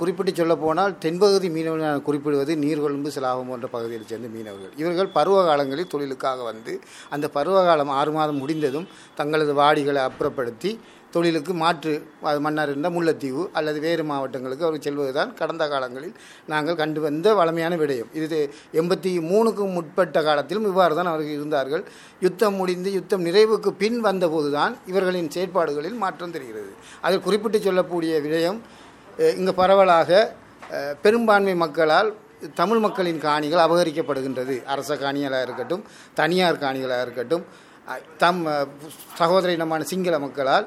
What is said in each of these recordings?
குறிப்பிட்டு சொல்ல போனால் தென்பகுதி மீனவர்கள் நான் குறிப்பிடுவது நீர்கொழும்பு சிலாபம் போன்ற பகுதியில் சேர்ந்த மீனவர்கள். இவர்கள் பருவ காலங்களில் தொழிலுக்காக வந்து அந்த பருவ காலம் ஆறு மாதம் முடிந்ததும் தங்களது வாடிகளை அப்புறப்படுத்தி தொழிலுக்கு மாற்று அது மன்னர் இருந்தால் முல்லைத்தீவு அல்லது வேறு மாவட்டங்களுக்கு அவர் செல்வதுதான் கடந்த காலங்களில் நாங்கள் கண்டு வந்த வளமையான விடயம். இது எண்பத்தி மூணுக்கும் முற்பட்ட காலத்திலும் இவ்வாறு தான் அவர்கள் இருந்தார்கள். யுத்தம் முடிந்து யுத்தம் நிறைவுக்கு பின் வந்தபோதுதான் இவர்களின் செயற்பாடுகளில் மாற்றம் தெரிகிறது. அதில் குறிப்பிட்டு சொல்லக்கூடிய விடயம் இங்கு பரவலாக பெரும்பான்மை மக்களால் தமிழ் மக்களின் காணிகள் அபகரிக்கப்படுகின்றது. அரச காணிகளாக இருக்கட்டும் தனியார் காணிகளாக இருக்கட்டும் தம் சகோதர இனமான சிங்கள மக்களால்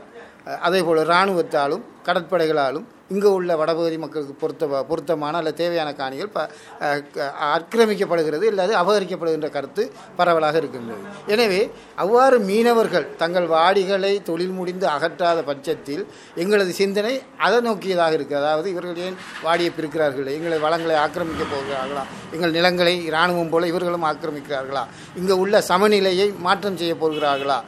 அதே போல் இராணுவத்தாலும் கடற்படைகளாலும் இங்கு உள்ள வடபகுதி மக்களுக்கு பொருத்த பொருத்தமான அல்ல தேவையான காணிகள் ப க- ஆக்கிரமிக்கப்படுகிறது இல்லாது அபகரிக்கப்படுகின்ற கருத்து பரவலாக இருக்கின்றது. எனவே அவ்வாறு மீனவர்கள் தங்கள் வாடிகளை தொழில் முடிந்து அகற்றாத பட்சத்தில் எங்களது சிந்தனை அதை நோக்கியதாக இருக்குது அதாவது இவர்கள் ஏன் வாடியை பிரிக்கிறார்கள் எங்களை வளங்களை ஆக்கிரமிக்கப் போகிறார்களா? எங்கள் நிலங்களை இராணுவம் போல இவர்களும் ஆக்கிரமிக்கிறார்களா? இங்கே உள்ள சமநிலையை மாற்றம் செய்ய போகிறார்களா?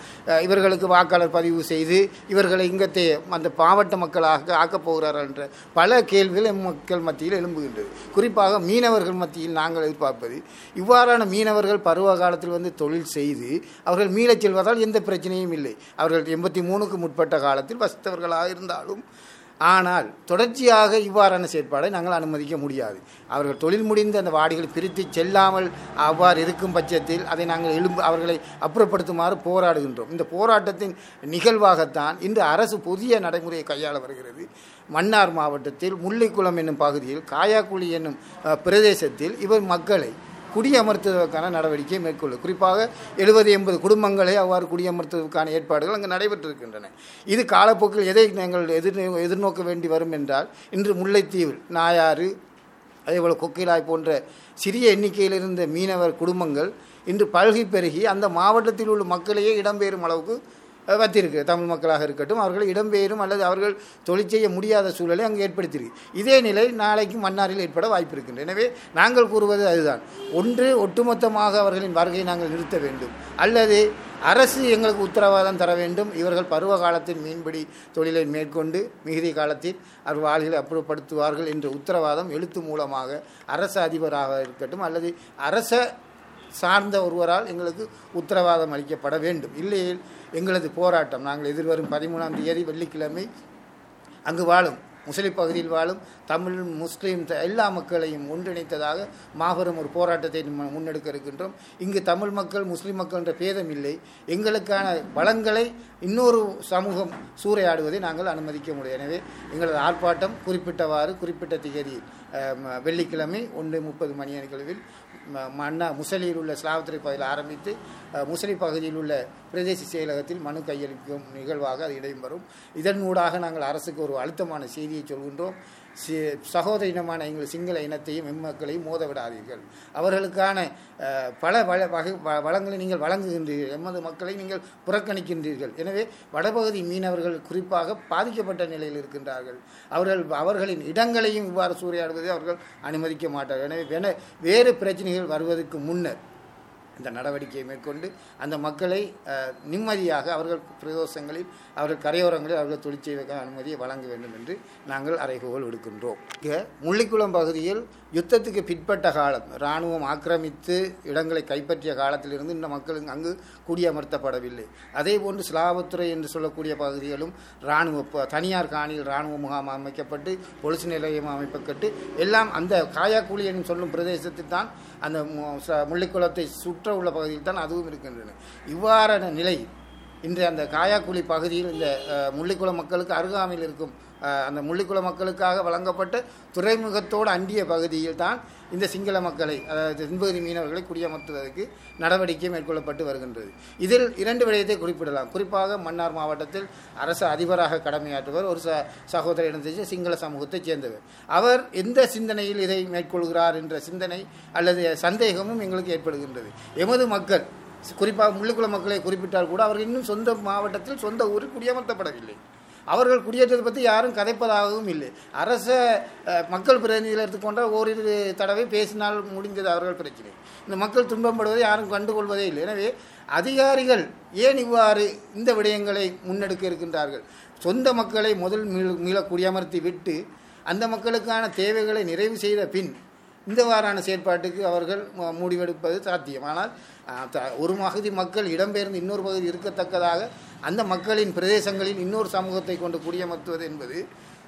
இவர்களுக்கு வாக்காளர் பதிவு செய்து இவர்களை இங்கத்தே அந்த மாவட்ட மக்களாக ஆக்கப் போகிறார்கள் என்ற பல கேள்விகள் எம் மக்கள் மத்தியில் எழும்புகின்றது. குறிப்பாக மீனவர்கள் மத்தியில் நாங்கள் எதிர்பார்ப்பது இவ்வாறான மீனவர்கள் பருவ காலத்தில் வந்து தொழில் செய்து அவர்கள் மீளச் செல்வதால் எந்த பிரச்சனையும் இல்லை. அவர்கள் எண்பத்தி மூணுக்கு முற்பட்ட காலத்தில் வசித்தவர்களாக இருந்தாலும் ஆனால் தொடர்ச்சியாக இவ்வாறான செயற்பாடை நாங்கள் அனுமதிக்க முடியாது. அவர்கள் தொழில் முடிந்த அந்த வாடிகளை பிரித்து செல்லாமல் அவ்வாறு இருக்கும் பட்சத்தில் அதை நாங்கள் எழும்பு அவர்களை அப்புறப்படுத்துமாறு போராடுகின்றோம். இந்த போராட்டத்தின் நிகழ்வாகத்தான் இன்று அரசு புதிய நடைமுறையை கையாள வருகிறது. மன்னார் மாவட்டத்தில் முல்லைக்குளம் என்னும் பகுதியில் காயாக்குழி என்னும் பிரதேசத்தில் இவர் மக்களை குடியமர்த்துவதற்கான நடவடிக்கையை மேற்கொள்ளும். குறிப்பாக எழுபது எண்பது குடும்பங்களை அவ்வாறு குடியமர்த்துவதற்கான ஏற்பாடுகள் அங்கு நடைபெற்றிருக்கின்றன. இது காலப்போக்கில் எதை நாங்கள் எதிர் எதிர்நோக்க வேண்டி வரும் என்றால் இன்று முல்லைத்தீவில் நாயாறு அதேபோல் கொக்கிலாய் போன்ற சிறிய எண்ணிக்கையில் இருந்த மீனவர் குடும்பங்கள் இன்று பல்கி பெருகி அந்த மாவட்டத்தில் உள்ள மக்களையே இடம்பெயரும் அளவுக்கு வத்திருக்கு தமிழ் மக்களாக இருக்கட்டும் அவர்கள் இடம்பெயரும் அல்லது அவர்கள் தொழில் செய்ய முடியாத சூழலை அங்கு ஏற்படுத்தியிருக்கு. இதே நிலை நாளைக்கு மன்னாரில் ஏற்பட வாய்ப்பு இருக்கின்றது. எனவே நாங்கள் கூறுவது அதுதான். ஒன்று ஒட்டுமொத்தமாக அவர்களின் வருகையை நாங்கள் நிறுத்த வேண்டும். அல்லது அரசு எங்களுக்கு உத்தரவாதம் தர வேண்டும். இவர்கள் பருவ காலத்தில் மீன்பிடி தொழிலை மேற்கொண்டு மிகுதி காலத்தில் அவர் வாழ்களை அப்புறப்படுத்துவார்கள் என்ற உத்தரவாதம் எழுத்து மூலமாக அரசு அதிபராக இருக்கட்டும் அல்லது அரச சார்ந்த ஒருவரால் எங்களுக்கு உத்தரவாதம் அளிக்கப்பட வேண்டும். இல்லையேல் எங்களது போராட்டம் நாங்கள் எதிர்வரும் பதிமூணாம் தேதி வெள்ளிக்கிழமை அங்கு வாழும் முஸ்லிம் பகுதியில் வாழும் தமிழ் முஸ்லீம் த- எல்லா மக்களையும் ஒன்றிணைத்ததாக மாபெரும் ஒரு போராட்டத்தை முன்னெடுக்க இருக்கின்றோம். இங்கு தமிழ் மக்கள் முஸ்லீம் மக்கள் என்ற பேதம் இல்லை. எங்களுக்கான வளங்களை இன்னொரு சமூகம் சூறையாடுவதை நாங்கள் அனுமதிக்க முடியும். எனவே எங்களது ஆர்ப்பாட்டம் குறிப்பிட்டவாறு குறிப்பிட்ட திகதி வெள்ளிக்கிழமை ஒன்று முப்பது மணி அளவில் மன்னா முசலியில் உள்ள ஸ்லாவத்துறை பகுதியில் ஆரம்பித்து முசலி பகுதியில் உள்ள பிரதேச செயலகத்தில் மனு கையளிக்கும் நிகழ்வாக அது இடைபெறும் இதன் ஊடாக நாங்கள் அரசுக்கு ஒரு அழுத்தமான செய்தியை சொல்கின்றோம். சகோதர இனமான எங்கள் சிங்கள இனத்தையும் எம்மக்களையும் மோத விடாதீர்கள் அவர்களுக்கான பல வள வகை வ- வளங்களை நீங்கள் வழங்குகின்றீர்கள். எமது மக்களை நீங்கள் புறக்கணிக்கின்றீர்கள். எனவே வடபகுதி மீனவர்கள் குறிப்பாக பாதிக்கப்பட்ட நிலையில் இருக்கின்றார்கள். அவர்கள் அவர்களின் இடங்களையும் இவ்வாறு சூறையாடுவதை அவர்கள் அனுமதிக்க மாட்டார்கள். எனவே வேறு பிரச்சனைகள் வருவதற்கு முன்னர் இந்த நடவடிக்கையை மேற்கொண்டு அந்த மக்களை நிம்மதியாக அவர்கள் பிரதோஷங்களில் அவர்கள் கரையோரங்களில் அவர்கள் தொழில் அனுமதியை வழங்க வேண்டும் என்று நாங்கள் அறைகோல் விடுக்கின்றோம். இங்கே முள்ளிக்குளம் பகுதியில் யுத்தத்துக்கு பிற்பட்ட காலம் இராணுவம் ஆக்கிரமித்து இடங்களை கைப்பற்றிய காலத்திலிருந்து இந்த மக்கள் அங்கு குடியமர்த்தப்படவில்லை. அதே போன்று ஸ்லாபத்துறை என்று சொல்லக்கூடிய பகுதிகளும் இராணுவ தனியார் காணியில் இராணுவ முகாம் அமைக்கப்பட்டு பொலிசு நிலையம் அமைக்கப்பட்டு எல்லாம் அந்த காயாக்குழி என்று சொல்லும் பிரதேசத்தில் தான் அந்த முள்ளிக்குளத்தை சுற்று உள்ள பகுதியில் தான் அதுவும் இருக்கின்றன. இவ்வாறான நிலை இன்று அந்த காயாக்குழி பகுதியில் இந்த முள்ளிக்குளம் மக்களுக்கு அருகாமையில் இருக்கும் அந்த முள்ளிக்குள மக்களுக்காக வழங்கப்பட்ட துறைமுகத்தோடு அண்டிய பகுதியில் தான் இந்த சிங்கள மக்களை அதாவது தென்பகுதி மீனவர்களை குடியமர்த்துவதற்கு நடவடிக்கை மேற்கொள்ளப்பட்டு வருகின்றது. இதில் இரண்டு விடயத்தை குறிப்பிடலாம். குறிப்பாக மன்னார் மாவட்டத்தில் அரசு அதிபராக கடமையாற்றுவர் ஒரு ச சகோதர இனத்தை சிங்கள சமூகத்தைச் சேர்ந்தவர். அவர் எந்த சிந்தனையில் இதை மேற்கொள்கிறார் என்ற சிந்தனை அல்லது சந்தேகமும் எங்களுக்கு ஏற்படுகின்றது. எமது மக்கள் குறிப்பாக முள்ளிக்குளம் மக்களை குறிப்பிட்டால் கூட அவர்கள் இன்னும் சொந்த மாவட்டத்தில் சொந்த ஊரில் குடியமர்த்தப்படவில்லை. அவர்கள் குடியேற்றத்தை பற்றி யாரும் கதைப்பதாகவும் இல்லை. அரச மக்கள் பிரதிநிதிகள் எடுத்துக்கொண்டால் ஓரிரு தடவை பேசினால் முடிந்தது அவர்கள் பிரச்சனை. இந்த மக்கள் துன்பப்படுவதை யாரும் கண்டுகொள்வதே இல்லை. எனவே அதிகாரிகள் ஏன் இவ்வாறு இந்த விடயங்களை முன்னெடுக்க இருக்கின்றார்கள்? சொந்த மக்களை முதல் மீள மீள குடியமர்த்தி விட்டு அந்த மக்களுக்கான தேவைகளை நிறைவு செய்த பின் இந்த வாரான செயற்பாட்டுக்கு அவர்கள் முடிவெடுப்பது சாத்தியம். ஆனால் த- ஒரு பகுதி மக்கள் இடம்பெயர்ந்து இன்னொரு பகுதி இருக்கத்தக்கதாக அந்த மக்களின் பிரதேசங்களில் இன்னொரு சமூகத்தை கொண்டு குடியமர்த்துவது என்பது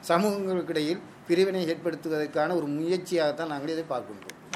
சமூகங்களுக்கிடையில் பிரிவினை ஏற்படுத்துவதற்கான ஒரு முயற்சியாகத்தான் நாங்கள் இதை பார்க்கின்றோம்.